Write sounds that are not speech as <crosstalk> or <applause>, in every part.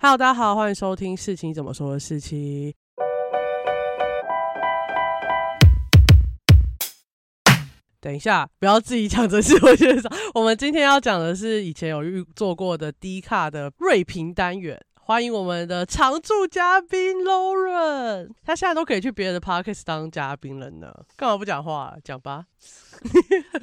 Hello，大家好，欢迎收听事情怎么说的事情。等一下，不要自己讲这是我介绍。我们今天要讲的是以前有遇做过的低卡的锐评单元。欢迎我们的常驻嘉宾 Lauren，他现在都可以去别人的 podcast 当嘉宾了呢，干嘛不讲话？讲吧。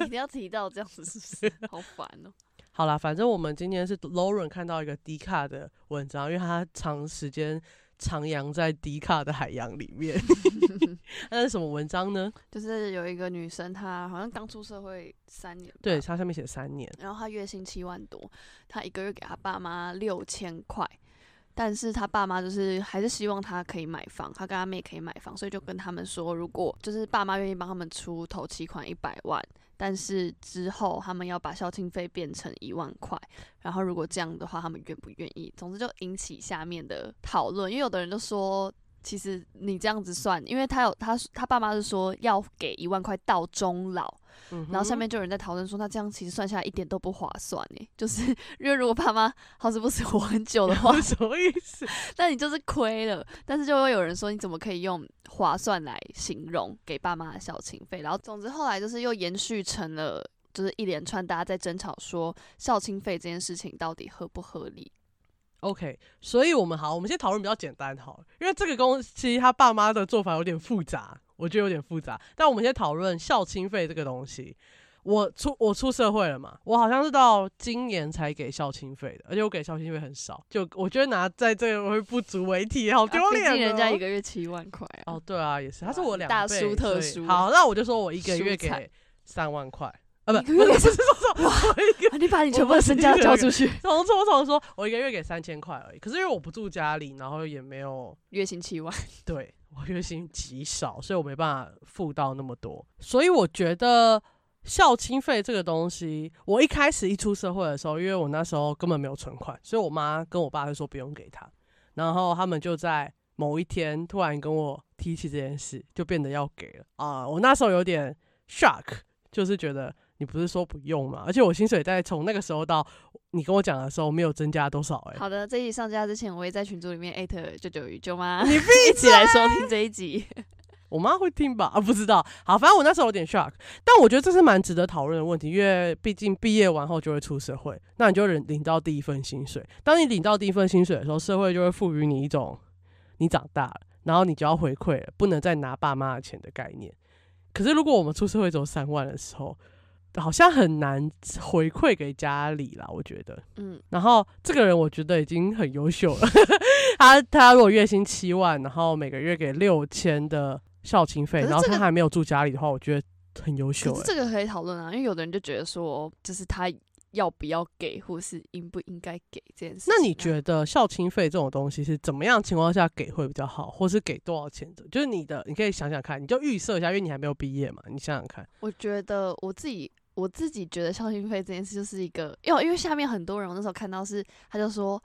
一定要提到这样子，是不是？好烦哦。好啦，反正我们今天是 Lauren 看到一个迪卡的文章，因为他长时间徜徉在迪卡的海洋里面。<laughs> 那是什么文章呢？就是有一个女生，她好像刚出社会三年，对，她上面写三年，然后她月薪七万多，她一个月给她爸妈六千块。但是他爸妈就是还是希望他可以买房，他跟他妹可以买房，所以就跟他们说，如果就是爸妈愿意帮他们出头期款一百万，但是之后他们要把孝亲费变成一万块，然后如果这样的话，他们愿不愿意？总之就引起下面的讨论，因为有的人就说。其实你这样子算，因为他有他他爸妈是说要给一万块到终老，然后下面就有人在讨论说，那这样其实算下来一点都不划算哎，<laughs> 就是 <laughs> 因为如果爸妈好死不死活很久的话，<laughs> 什么意思？那你就是亏了。但是就会有人说，你怎么可以用划算来形容给爸妈的孝亲费？然后总之后来就是又延续成了，就是一连串大家在争吵说孝亲费这件事情到底合不合理。OK，所以我们好，我们先讨论比较简单好，因为这个公司他爸妈的做法有点复杂，我觉得有点复杂。但我们先讨论校庆费这个东西。我出我出社会了嘛，我好像是到今年才给校庆费的，而且我给校庆费很少，就我觉得拿在这个会不足为提，好丢脸。毕竟人家一个月七万块啊。哦，对啊，也是，他是我两大叔特殊。好，那我就说我一个月给三万块。啊不，不是说说 <laughs> 哇，你把你全部的身家交出去，<laughs> 从从从说，我一个月给三千块而已。可是因为我不住家里，然后也没有 <laughs> 月薪七万，对我月薪极少，所以我没办法付到那么多。所以我觉得孝亲费这个东西，我一开始一出社会的时候，因为我那时候根本没有存款，所以我妈跟我爸就说不用给他。然后他们就在某一天突然跟我提起这件事，就变得要给了啊！我那时候有点 shock，就是觉得。你不是说不用吗？而且我薪水在从那个时候到你跟我讲的时候没有增加多少哎。好的，这一集上架之前，我也在群组里面艾特舅舅与舅妈，你 <laughs> 一起来收听这一集。<laughs> 我妈会听吧？啊，不知道。好，反正我那时候有点 shock，但我觉得这是蛮值得讨论的问题，因为毕竟毕业完后就会出社会，那你就领领到第一份薪水。当你领到第一份薪水的时候，社会就会赋予你一种你长大了，然后你就要回馈了，不能再拿爸妈的钱的概念。可是如果我们出社会只有三万的时候，好像很难回馈给家里啦，我觉得。嗯，然后这个人我觉得已经很优秀了。<laughs> 他他如果月薪七万，然后每个月给六千的孝亲费，然后他还没有住家里的话，我觉得很优秀。这个可以讨论啊，因为有的人就觉得说，就是他要不要给，或是应不应该给这件事。那你觉得孝亲费这种东西是怎么样情况下给会比较好，或是给多少钱的？就是你的，你可以想想看，你就预设一下，因为你还没有毕业嘛，你想想看。我觉得我自己。我自己觉得孝心费这件事就是一个，因为因为下面很多人，我那时候看到是，他就说，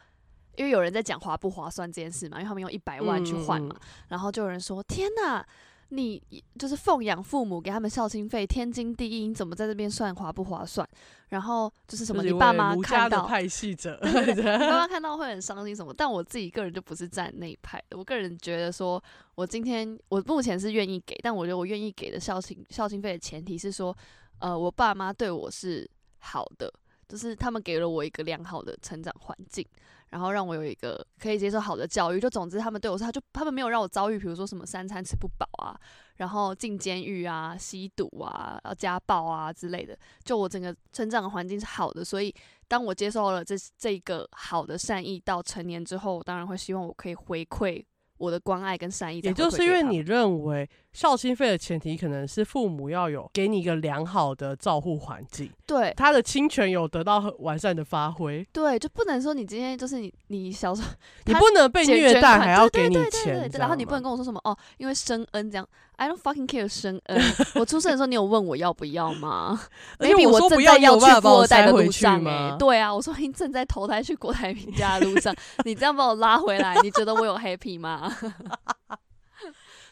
因为有人在讲划不划算这件事嘛，因为他们用一百万去换嘛，然后就有人说，天哪，你就是奉养父母给他们孝心费，天经地义，你怎么在这边算划不划算？然后就是什么，你爸妈看到派系者，<laughs> 你爸妈看到会很伤心什么？但我自己个人就不是站那一派的，我个人觉得说，我今天我目前是愿意给，但我觉得我愿意给的孝心孝心费的前提是说。呃，我爸妈对我是好的，就是他们给了我一个良好的成长环境，然后让我有一个可以接受好的教育。就总之，他们对我是，他就他们没有让我遭遇，比如说什么三餐吃不饱啊，然后进监狱啊、吸毒啊、要家暴啊之类的。就我整个成长的环境是好的，所以当我接受了这这个好的善意，到成年之后，当然会希望我可以回馈。我的关爱跟善意，也就是因为你认为孝心费的前提可能是父母要有给你一个良好的照护环境，对他的侵权有得到很完善的发挥，对，就不能说你今天就是你你小时候 <laughs> 你不能被虐待还要给你钱，然后你不能跟我说什么哦，因为生恩这样。I don't fucking care 生恩。我出生的时候，你有问我要不要吗？maybe 我正在要去富二代的路上哎，对啊，我说你正在投胎去郭台铭家的路上，你这样把我拉回来，你觉得我有 happy 吗？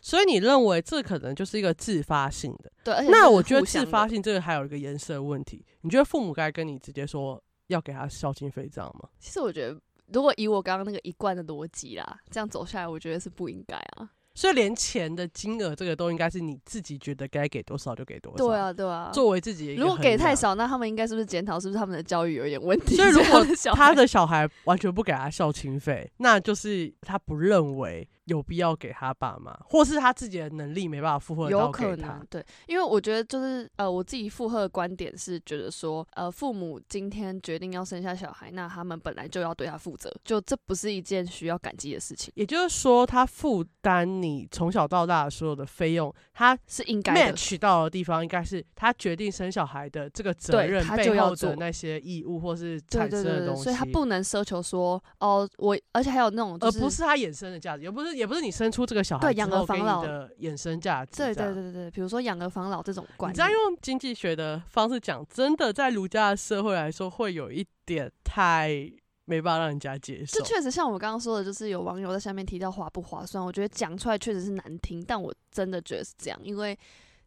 所以你认为这可能就是一个自发性的？对，那我觉得自发性这个还有一个颜色问题。你觉得父母该跟你直接说要给他孝敬费这样吗？其实我觉得。如果以我刚刚那个一贯的逻辑啦，这样走下来，我觉得是不应该啊。所以连钱的金额这个都应该是你自己觉得该给多少就给多少。对，啊，对啊。作为自己的一个如果给，太少，那他们应该是不是检讨是不是他们的教育有一点问题？所以如果他的小孩完全不给他孝亲费，那就是他不认为有必要给他爸妈，或是他自己的能力没办法负荷有到给他可能。对，因为我觉得就是呃，我自己附和的观点是觉得说，呃，父母今天决定要生下小孩，那他们本来就要对他负责，就这不是一件需要感激的事情，也就是说，他负担你从小到大所有的费用，他是应该的。match 到的地方，应该是他决定生小孩的这个责任背后的那些义务或是产生的东西，所以他不能奢求说，哦，我而且还有那种、就是，而不是他衍生的价值，也不是也不是你生出这个小孩对养儿防老的衍生价值，对对对对对，比如说养儿防老这种观你这样，用经济学的方式讲，真的在儒家的社会来说，会有一点太没办法让人家接受这。确实像我刚刚说的，就是有网友在下面提到划不划算，我觉得讲出来确实是难听，但我真的觉得是这样，因为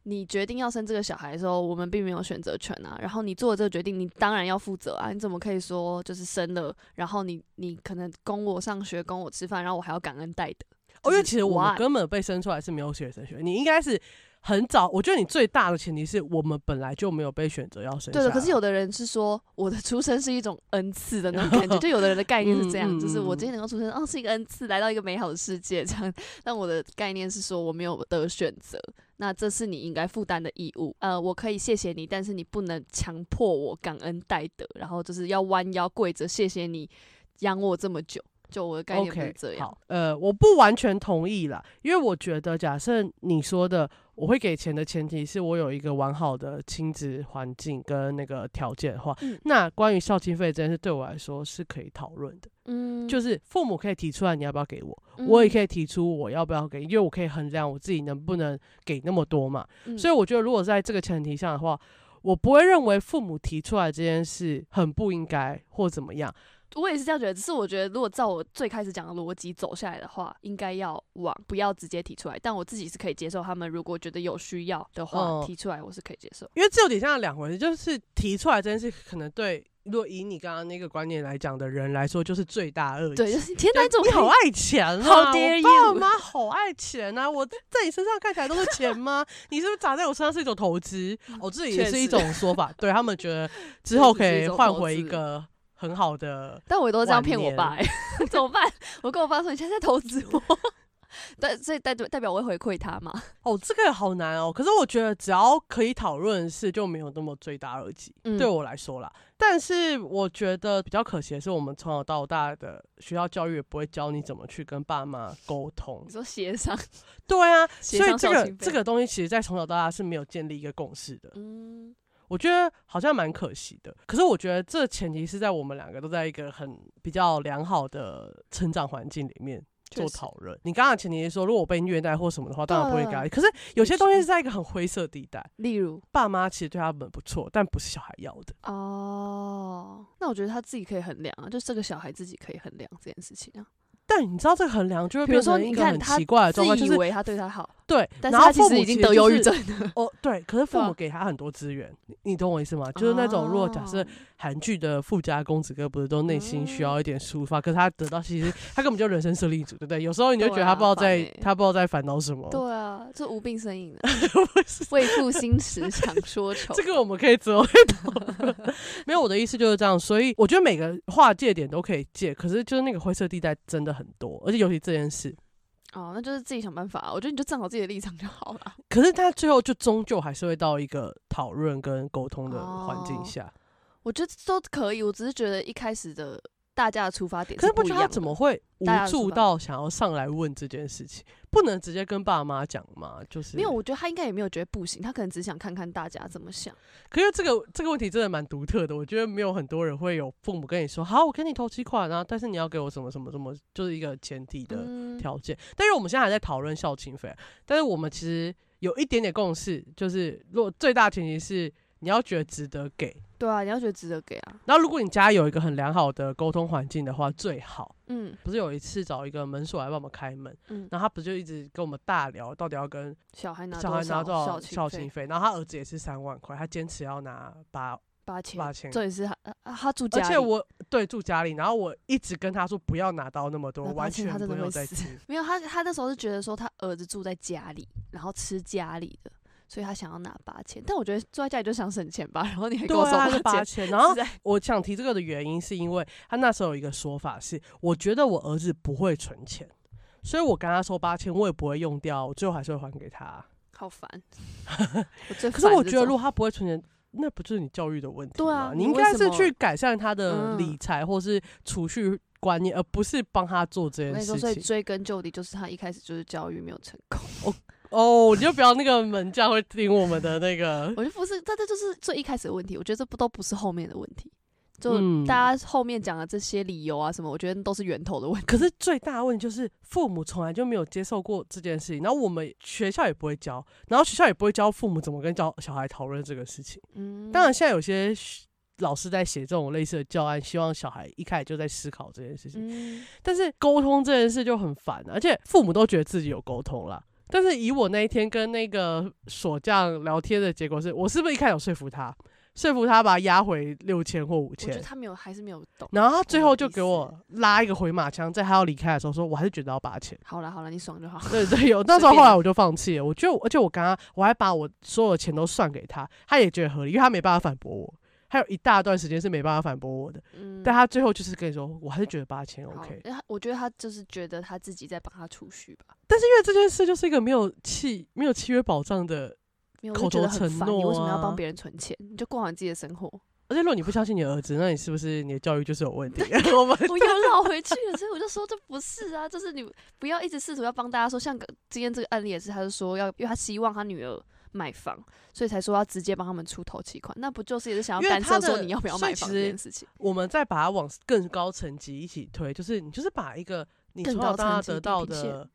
你决定要生这个小孩的时候，我们并没有选择权啊。然后你做了这个决定，你当然要负责啊。你怎么可以说就是生了，然后你你可能供我上学，供我吃饭，然后我还要感恩戴德？哦，因为其实我们根本被生出来是没有选择权，你应该是很早。我觉得你最大的前提是我们本来就没有被选择要生。对的，可是有的人是说我的出生是一种恩赐的那种感觉，<laughs> 就有的人的概念是这样，就是我嗯今天能够出生，哦，是一个恩赐，来到一个美好的世界这样。但我的概念是说我没有得选择，那这是你应该负担的义务。呃，我可以谢谢你，但是你不能强迫我感恩戴德，然后就是要弯腰跪着谢谢你养我这么久。就我的概念不是这样。好，呃，我不完全同意啦，因为我觉得，假设你说的我会给钱的前提是我有一个完好的亲子环境跟那个条件的话，嗯那关于孝亲费这件事对我来说是可以讨论的。嗯，就是父母可以提出来你要不要给我，嗯我也可以提出我要不要给，因为我可以衡量我自己能不能给那么多嘛。嗯所以我觉得，如果在这个前提下的话，我不会认为父母提出来这件事很不应该或怎么样。我也是这样觉得，只是我觉得如果照我最开始讲的逻辑走下来的话，应该要往不要直接提出来。但我自己是可以接受，他们如果觉得有需要的话、哦提出来，我是可以接受。因为这有点像两回事，就是提出来这件事，可能对如果以你刚刚那个观念来讲的人来说，就是罪大恶极。对，就是天哪，对你怎么可以你好爱钱啊我爸妈好爱钱啊！我在你身上看起来都是钱吗？你是不是砸在我身上是一种投资？哦，这也是一种说法。对他们觉得 <laughs> 之后可以换回一资个很好的。但我也都这样骗我爸、欸，<laughs> 怎么办？我跟我爸说你现在在投资我，<laughs> 但，所以代代表我会回馈他嘛。哦，这个好难哦。可是我觉得只要可以讨论的事，就没有那么罪大恶极。嗯对我来说啦，但是我觉得比较可惜的是，我们从小到大的学校教育也不会教你怎么去跟爸妈沟通你。说协商，对啊，所以这个这个东西，其实在从小到大是没有建立一个共识的。嗯，我觉得好像蛮可惜的。可是我觉得这前提是在我们两个都在一个很比较良好的成长环境里面。做讨论，你刚刚的前提是说，如果我被虐待或什么的话，当然不会给他。可是有些东西是在一个很灰色地带，例如爸妈其实对他们不错，但不是小孩要的。哦，那我觉得他自己可以衡量啊，就这个小孩自己可以衡量这件事情啊。但你知道这个衡量就会比如说变成一个很奇怪的状况，就是以为他对他好，对，但是然后他其实已经得忧郁症了。哦，对，可是父母给他很多资源，你你懂我意思吗？就是那种如果假设哦韩剧的富家公子哥不是都内心需嗯要一点抒发，可是他得到其实他根本就人生胜利组，对不对？有时候你就觉得他不知道在、他不知道在烦恼什么。对啊，这无病呻吟 <laughs> 的，为赋新词强说愁。这个我们可以之后会讨。<laughs> 没有，我的意思就是这样，所以我觉得每个划界点都可以界，可是就是那个灰色地带真的很多，而且尤其这件事，哦，那就是自己想办法啊。我觉得你就站好自己的立场就好了。<laughs> 可是他最后就终究还是会到一个讨论跟沟通的环境哦下。我觉得都可以，我只是觉得一开始的大家的出发点可是不知道。怎么会无助到想要上来问这件事情？不能直接跟爸妈讲吗？就是没有？我觉得他应该也没有觉得不行，他可能只想看看大家怎么想。可是这个这个问题真的蛮独特的，我觉得没有很多人会有父母跟你说，好，我给你投几款啊，但是你要给我什么什么什么，就是一个前提的嗯，条件。但是我们现在还在讨论校情费，但是我们其实有一点点共识，就是如果最大前提是你要觉得值得给，对啊，你要觉得值得给啊。然后如果你家有一个很良好的沟通环境的话，最好。嗯不是有一次找一个门锁来帮我们开门，嗯，然后他不就一直跟我们大聊到底要跟小孩拿小孩拿多少孝亲费？然后他儿子也是三万块，他坚持要拿八八千，八千。这也是他啊他住家里，而且我对住家里，然后我一直跟他说不要拿到那么多，完全八千他真的不用再吃。<laughs> 没有他他那时候是觉得说他儿子住在家里，然后吃家里的，所以他想要拿八千。但我觉得坐在家里就想省钱吧，<laughs> 然后你还跟我说八千，八千。然后我想提这个的原因，是因为他那时候有一个说法是，我觉得我儿子不会存钱，所以我跟他说八千，我也不会用掉，我最后还是会还给他。好烦。<laughs> 可是我觉得，如果他不会存钱，那不就是你教育的问题吗？对啊你应该是去改善他的嗯理财或是储蓄观念，而不是帮他做这件事情，所以。追根究底，就是他一开始就是教育没有成功。哦，你就不要那个门将会听我们的那个。我觉得不是，这这就是最一开始的问题。我觉得这不都不是后面的问题，就嗯大家后面讲的这些理由啊什么，我觉得都是源头的问题。可是最大的问题就是父母从来就没有接受过这件事情，然后我们学校也不会教，然后学校也不会教父母怎么跟教小孩讨论这个事情。嗯，当然，现在有些老师在写这种类似的教案，希望小孩一开始就在思考这件事情。嗯，但是沟通这件事就很烦、而且父母都觉得自己有沟通啦。但是以我那一天跟那个锁匠聊天的结果是，我是不是一开始有说服他，说服他把它压回六千或五千我觉得千？他没有，还是没有懂。然后他最后就给我拉一个回马枪，在他要离开的时候说，我还是觉得要八千。好了好了，你爽就好。<laughs> 对对，有那时候后来我就放弃了。我觉得，而且我刚刚我还把我所有的钱都算给他，他也觉得合理，因为他没办法反驳我。还有一大段时间是没办法反驳我的，嗯，但他最后就是跟你说，我还是觉得八千好 OK。我觉得他就是觉得他自己在帮他储蓄吧，但是因为这件事就是一个没有契没有契约保障的，口头承烦。你为什么要帮别人存钱？你就过好你自己的生活。<laughs> 而且如果你不相信你的儿子，那你是不是你的教育就是有问题？<laughs> 我们 <laughs> 我又绕回去了，所以我就说这不是啊，就是你不要一直试图要帮大家说，像个今天这个案例也是，他就说要，因为他希望他女儿买房，所以才说要直接帮他们出头期款，那不就是也是想要干涉说你要不要买房这件事情？我们再把它往更高层级一起推，就是你就是把一个你更从小到大高层得到的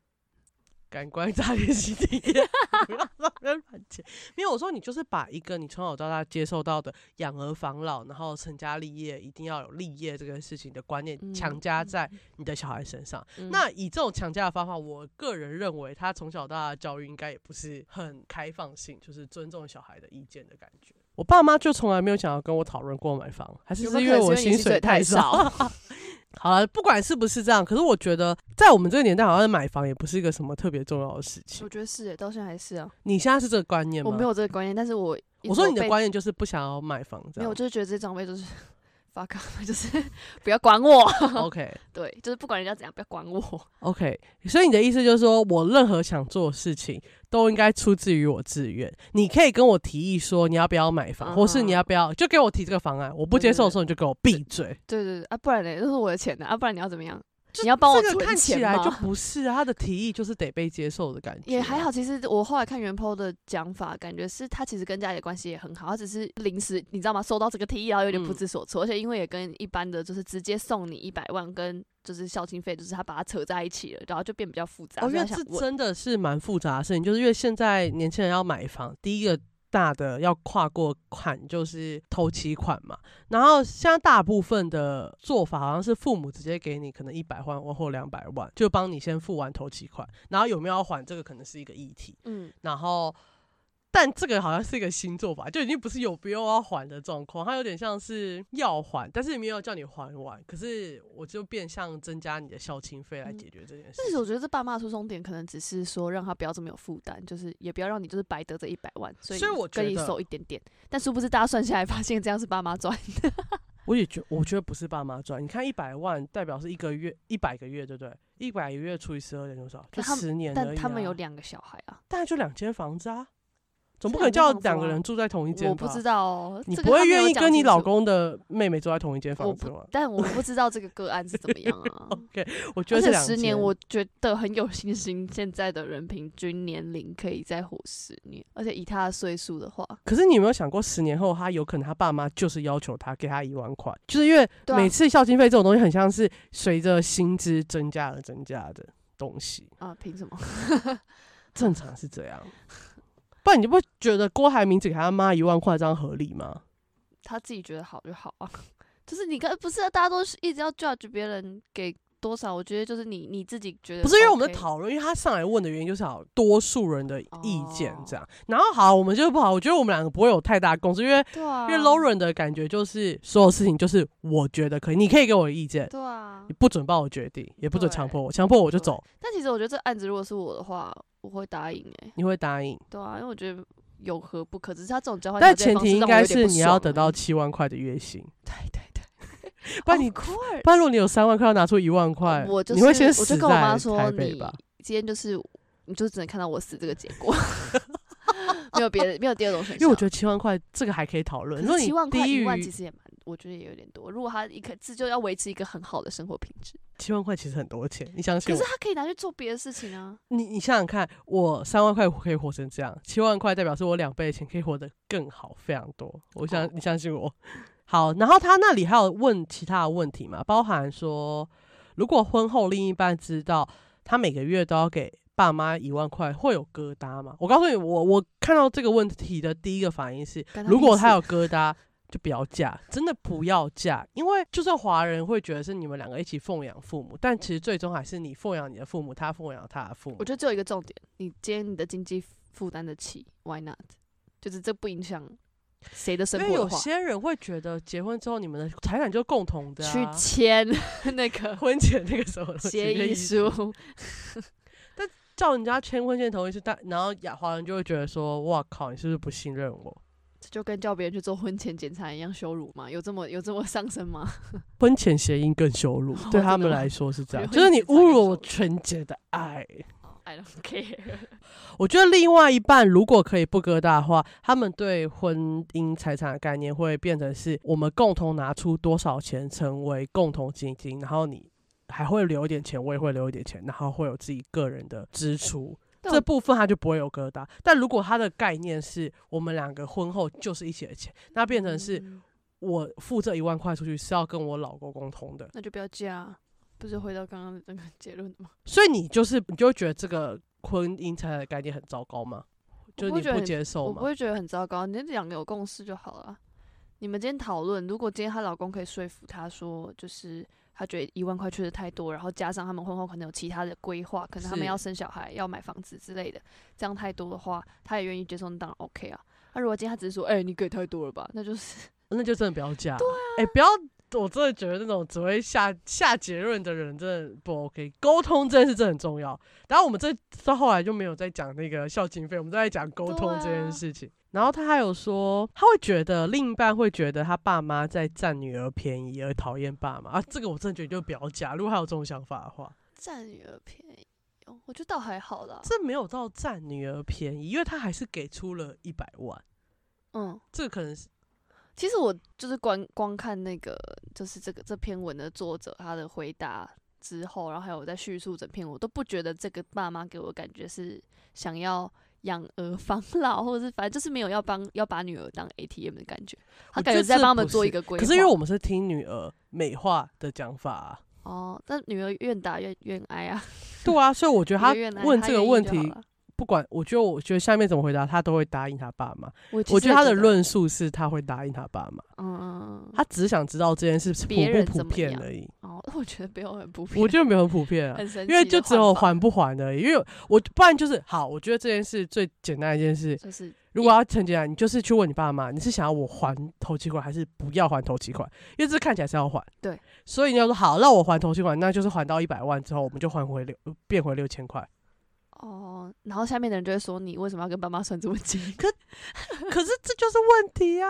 感官炸裂性体验，不要让人乱讲。没有，我说你就是把一个你从小到大接受到的养儿防老，然后成家立业，一定要有立业这个事情的观念强加在你的小孩身上。那以这种强加的方法，我个人认为他从小到大的教育应该也不是很开放性，就是尊重小孩的意见的感觉。我爸妈就从来没有想要跟我讨论过买房，还是是因为我薪水太少。好了，不管是不是这样，可是我觉得在我们这个年代，好像买房也不是一个什么特别重要的事情我。觉得是耶，到现在还是啊，你现在是这个观念吗？我没有这个观念，但是我我说你的观念就是不想要买房，这没有，样我就是觉得这些长辈就是 fuck，off，<laughs> 就是 <laughs> 不要管我，OK <laughs> 对，就是不管人家怎样，不要管我。OK。所以你的意思就是说，我任何想做的事情都应该出自于我自愿。你可以跟我提议说你要不要买房，嗯或是你要不要就给我提这个方案，我不接受的时候你就给我闭嘴。对对对啊，不然呢，这是我的钱呢啊，不然你要怎么样？你要帮我存这个看起来就不是啊，他的提议就是得被接受的感觉。也还好，。其实我后来看袁坡的讲法，感觉是他其实跟家里的关系也很好，他只是临时你知道吗？收到这个提议，然后有点不嗯知所措，而且因为也跟一般的就是直接送你一百万跟就是孝亲费，就是他把它扯在一起了，然后就变比较复杂。我觉得这真的是蛮复杂的事情，就是因为现在年轻人要买房，第一个大的要跨过款就是头期款嘛，然后现在大部分的做法好像是父母直接给你可能一百万或两百万，就帮你先付完头期款，然后有没有要还这个可能是一个议题，嗯，然后。但这个好像是一个新做法，就已经不是有不用要还的状况，它有点像是要还，但是没有叫你还完。可是我就变相增加你的孝亲费来解决这件事情。但是我觉得这爸妈的初衷点可能只是说让他不要这么有负担，就是也不要让你就是白得这一百万，所以所以我觉跟你得收一点点。但殊不知大家算下来发现这样是爸妈赚的，<laughs> 我也觉，我觉得不是爸妈赚。你看一百万代表是一个月一百个月，对不对？一百个月除以十二点多少？就十年。但他们有，两个小孩啊，大概就两间房子啊，总不可能叫两个人住在同一间吧？我不知道哦，你不会愿意跟你老公的妹妹住在同一间房子吗？但我不知道这个个案是怎么样啊。<laughs> OK，我觉得这十年，我觉得很有信心，现在的人平均年龄可以再活十年，而且以他的岁数的话，可是你有没有想过，十年后他有可能他爸妈就是要求他给他一万块，就是因为每次孝亲费这种东西很像是随着薪资增加而增加的东西，啊，凭什么？<laughs> 正常是这样。不然你不觉得郭台铭只给他妈一万块这样合理吗？他自己觉得好就好啊。<laughs> 就是你跟不是、啊、大家都是一直要 judge 别人给多少，我觉得就是你你自己觉得不是因为我们在讨论，因为他上来问的原因就是好多数人的意见这样。然后好，我们就不好，我觉得我们两个不会有太大共识，因为因为 Lauren 的感觉就是所有事情就是我觉得可以，你可以给我意见，对啊你，不准帮我决定，也不准强迫我，强迫我就走。但其实我觉得这案子如果是我的话，我会答应哎、你会答应，对啊，因为我觉得有何不可？只是他这种交换但前提应该是你要得到七万块的月薪，对对对，<laughs> 不然你 course 不然如果你有三万块，要拿出一万块，我就是你会先我死就跟我妈在说，你台北吧？今天就是你就只能看到我死这个结果，<laughs> 没有别的，没有第二种选项。因为我觉得七万块这个还可以讨论，如果你可是七万块低于一万其实也蛮，我觉得也有点多。如果他一个字就要维持一个很好的生活品质，七万块其实很多钱，你相信我可是。他可以拿去做别的事情啊。你你想想看，我三万块可以活成这样，七万块代表是我两倍的钱可以活得更好，非常多。我想、哦你相信我。好，然后他那里还有问其他的问题嘛，包含说，如果婚后另一半知道他每个月都要给爸妈一万块，会有疙瘩吗？我告诉你，我我看到这个问题的第一个反应是，如果他有疙瘩，就不要嫁，真的不要嫁，因为就算华人会觉得是你们两个一起奉养父母，但其实最终还是你奉养你的父母，他奉养他的父母我。觉得只有一个重点，你今天你的经济负担得起，Why not？就是这不影响谁的生活因为有些人会觉得结婚之后你们的财产就共同的、去啊，签那个婚前那个什么协议书 <laughs> <laughs> 但，叫人家签婚前同意书，但然后亚华人就会觉得说，哇靠，你是不是不信任我？这就跟叫别人去做婚前检查一样羞辱吗？有这么有这么上升吗？<laughs> 婚前谐音更羞辱，对他们来说是这样，就是你侮辱我纯洁的爱。I don't care。<laughs> 我觉得另外一半如果可以不疙瘩的话，他们对婚姻财产的概念会变成是我们共同拿出多少钱成为共同基金，然后你还会留一点钱，我也会留一点钱，然后会有自己个人的支出。这部分他就不会有疙瘩，但如果他的概念是我们两个婚后就是一起的钱，那变成是嗯我付这一万块出去是要跟我老公共同的，那就不要嫁啊，不是回到刚刚那个结论吗？<laughs> 所以你就是你就会觉得这个婚姻财产的概念很糟糕吗？就是你不接受吗？我不会觉得很糟糕，你们两个有共识就好了。你们今天讨论，如果今天她老公可以说服她说，就是她觉得一万块确实太多，然后加上他们婚后可能有其他的规划，可能他们要生小孩、要买房子之类的，这样太多的话，他也愿意接受，那当然 OK 啊。那、如果今天他只是说，哎、你给太多了吧，那就是 <laughs> 那就真的不要嫁。对啊，哎、不要，我真的觉得那种只会下下结论的人真的不 OK。沟通这件事真的很重要。然后我们这到后来就没有再讲那个孝经费，我们都在讲沟通这件事情。然后他还有说，他会觉得另一半会觉得他爸妈在占女儿便宜而讨厌爸妈啊，这个我真的觉得就比较假。如果还有这种想法的话，占女儿便宜哦，我觉得倒还好啦。这没有到占女儿便宜，因为他还是给出了一百万，嗯，这个可能是其实我就是光光看那个，就是这个这篇文的作者他的回答之后，然后还有在叙述整篇，我都不觉得这个爸妈给我的感觉是想要养儿防老，或者是反正就是没有要帮要把女儿当 ATM 的感觉，他感觉是在帮他们做一个规划。可是因为我们是听女儿美化的讲法、啊。哦，但女儿愿打愿愿挨啊，对啊，所以我觉得他问这个问题，不管我觉得，我觉得下面怎么回答，他都会答应他爸妈。我其我觉得他的论述是他会答应他爸妈，嗯嗯嗯，他只是想知道这件事普不普遍而已。哦，我觉得没有很普遍，我觉得没有很普遍啊，很神奇，因为就只有还不还而已。因为我不然就是好，我觉得这件事最简单的一件事，就是如果要很简单，你就是去问你爸妈，你是想要我还头期款，还是不要还头期款？因为这看起来是要还。对，所以你要说好，让我还头期款，那就是还到一百万之后，我们就还回六，变回六千块。哦，然后下面的人就会说你为什么要跟爸妈算这么紧？<laughs> 可可是这就是问题啊！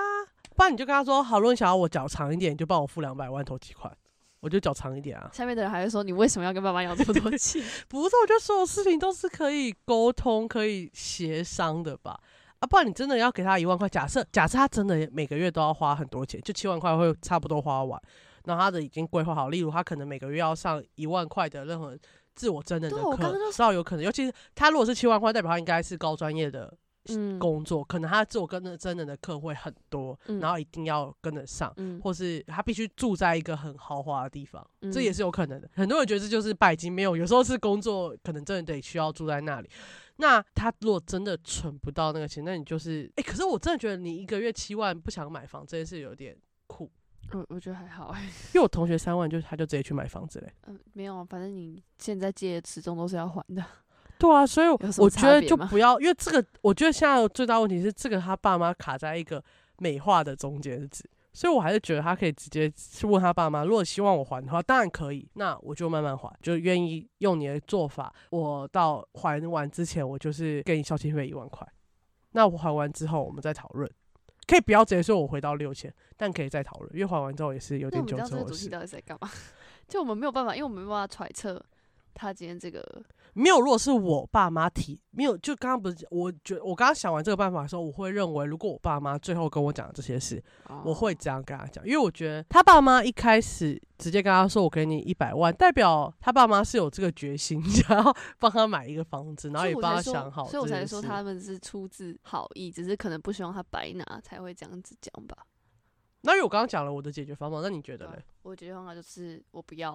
不然你就跟他说，好，如果你想要我脚长一点，你就帮我付两百万头期款，我就脚长一点啊。下面的人还会说你为什么要跟爸妈要这么多钱？<laughs> 不是，我觉得所有事情都是可以沟通、可以协商的吧？啊，不然你真的要给他一万块，假设假设他真的每个月都要花很多钱，就七万块会差不多花完，然后他的已经规划好，例如他可能每个月要上一万块的任何自我真人的课，知道有可能，尤其是他如果是七万块，代表他应该是高专业的嗯，工作，可能他自我跟着真人的课会很多，嗯然后一定要跟得上。嗯，或是他必须住在一个很豪华的地方，这嗯也是有可能的。很多人觉得这就是拜金，没有，有时候是工作可能真的得需要住在那里。那他如果真的存不到那个钱，那你就是，哎、可是我真的觉得你一个月七万不想买房这件事有点酷。我我觉得还好哎，<laughs> 因为我同学三万就他就直接去买房子嘞。嗯，没有啊，反正你现在借始终都是要还的。<laughs> 对啊，所以我觉得就不要，因为这个我觉得现在最大问题是这个他爸妈卡在一个美化的中间值，所以我还是觉得他可以直接去问他爸妈，如果希望我还的话，当然可以，那我就慢慢还，就愿意用你的做法，我到还完之前，我就是给你孝亲费一万块，那我还完之后我们再讨论。可以不要直接说我回到六千，但可以再讨论，因为还完之后也是有点那我们知道久之后的事。这个主题到底是在干嘛？<laughs> 就我们没有办法，因为我们没办法揣测他今天这个。没有，如果是我爸妈提，没有，就刚刚不是，我觉我刚刚想完这个办法的时候，我会认为，如果我爸妈最后跟我讲这些事，我会这样跟他讲，因为我觉得他爸妈一开始直接跟他说我给你一百万，代表他爸妈是有这个决心，想要帮他买一个房子，然后也帮他想好所以我才说他们是出自好意，只是可能不希望他白拿才会这样子讲吧。那因为我刚刚讲了我的解决方法，那你觉得对啊嘞？我解决方法就是我不要，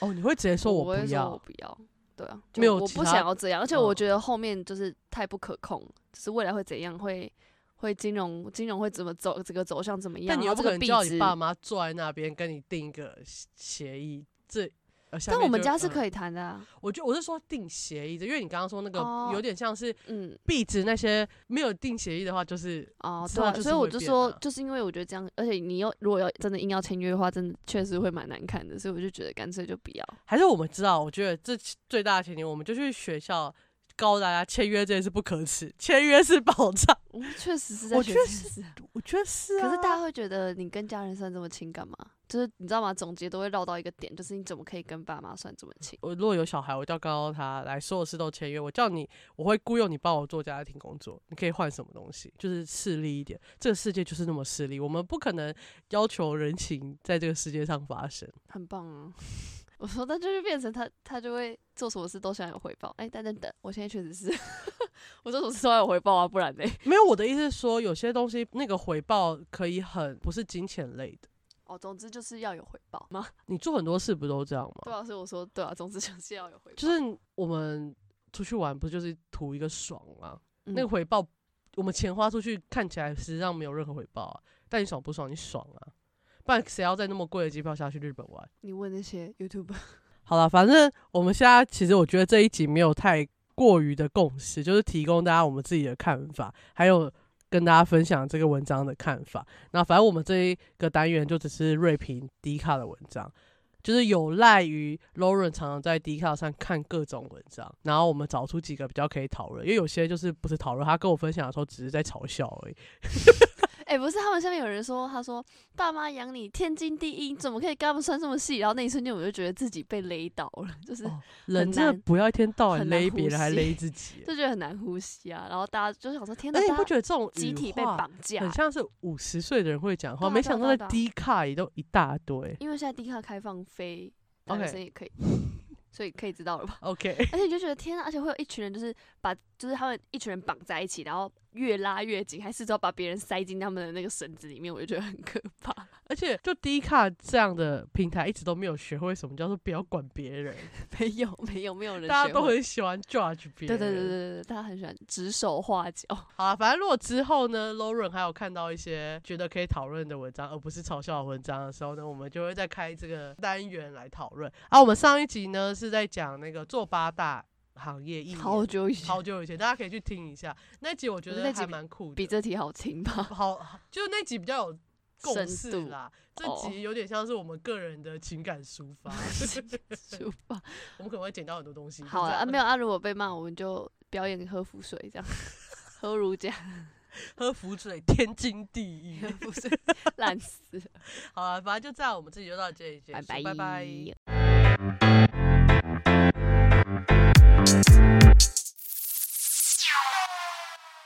哦，你会直接说我不要我，不要。对啊，没有我不想要这样，而且嗯我觉得后面就是太不可控，就是未来会怎样，会会金融金融会怎么走，这个走向怎么样，但你又不可能叫你爸妈坐在那边跟你定一个协协议，这。呃下但我们家是可以谈的啊，我就我是说定协议的，因为你刚刚说那个哦有点像是嗯，壁纸那些没有定协议的话，就是哦，之对啊，所以我后就变说啊，就是因为我觉得这样，而且你又如果要真的硬要签约的话，真的确实会蛮难看的，所以我就觉得干脆就不要。还是我们知道，我觉得这最大的前提，我们就去学校告诉大家，签约这件事不可耻，签约是保障。<laughs> 我确实是在我学确这件事啊我觉得是啊，可是大家会觉得你跟家人算这么亲干嘛？就是你知道吗？总结都会绕到一个点，就是你怎么可以跟爸妈算这么清？我如果有小孩，我就要告诉他来，所有事都签约。我叫你，我会雇佣你帮我做家庭工作，你可以换什么东西？就是势利一点。这个世界就是那么势利，我们不可能要求人情在这个世界上发生。很棒啊！<laughs> 我说，那就是变成他，他就会做什么事都想有回报。哎、等等等，我现在确实是，<laughs> 我做什么事都要有回报啊，不然呢？<laughs> 没有，我的意思是说，有些东西那个回报可以很不是金钱类的。哦，总之就是要有回报吗？你做很多事不都这样吗？对啊，所以我说，对啊，总之就是要有回报。就是我们出去玩，不就是图一个爽吗？嗯那个回报，我们钱花出去看起来实际上没有任何回报啊，但你爽不爽？你爽啊！不然谁要在那么贵的机票下去日本玩？你问那些 YouTube，<laughs> 好了，反正我们现在其实我觉得这一集没有太过于的共识，就是提供大家我们自己的看法，还有跟大家分享这个文章的看法。那反正我们这一个单元就只是锐评迪卡的文章，就是有赖于 Lauren 常常在迪卡上看各种文章，然后我们找出几个比较可以讨论，因为有些就是不是讨论，他跟我分享的时候只是在嘲笑而已。哎、不是，他们下面有人说，他说爸妈养你天经地义，你怎么可以跟他们算这么细？然后那一瞬间我就觉得自己被勒倒了，就是哦人很难真的不要一天到晚勒别人，还吸勒自己。就觉得很难呼吸啊。然后大家就想说，天哪，你不觉得这种集体被绑架很？像是五十岁的人会讲话，没想到在低卡也都一大堆。因为现在低卡开放非 OK 男生也可以所以可以知道了吧？OK，<laughs> 而且你就觉得天啊，而且会有一群人就是把就是他们一群人绑在一起，然后越拉越紧，还试图要把别人塞进他们的那个绳子里面，我就觉得很可怕。而且就低卡这样的平台一直都没有学会什么叫做不要管别人，<laughs> 没有没有没有人大家都很喜欢 judge 别人。对对对对对，大家很喜欢指手画脚。<laughs> 好啊，反正如果之后呢，Lauren 还有看到一些觉得可以讨论的文章，而不是嘲笑的文章的时候呢，我们就会再开这个单元来讨论。啊，我们上一集呢是在讲那个做八大行业一年好久以前，好久以前，大家可以去听一下那集，我觉得还蛮酷的，比这题好听吧？好，就是那集比较有共深识度啦。这哦集有点像是我们个人的情感抒发，<laughs> 抒发。我们可能会捡到很多东西。好了啊，没有啊，如果被骂，我们就表演喝符水这样，<laughs> 喝如家喝浮水，天经地义 <laughs> 喝。浮水，烂死了，好了，反正就这样，我们这集就到这里结束，拜拜拜。拜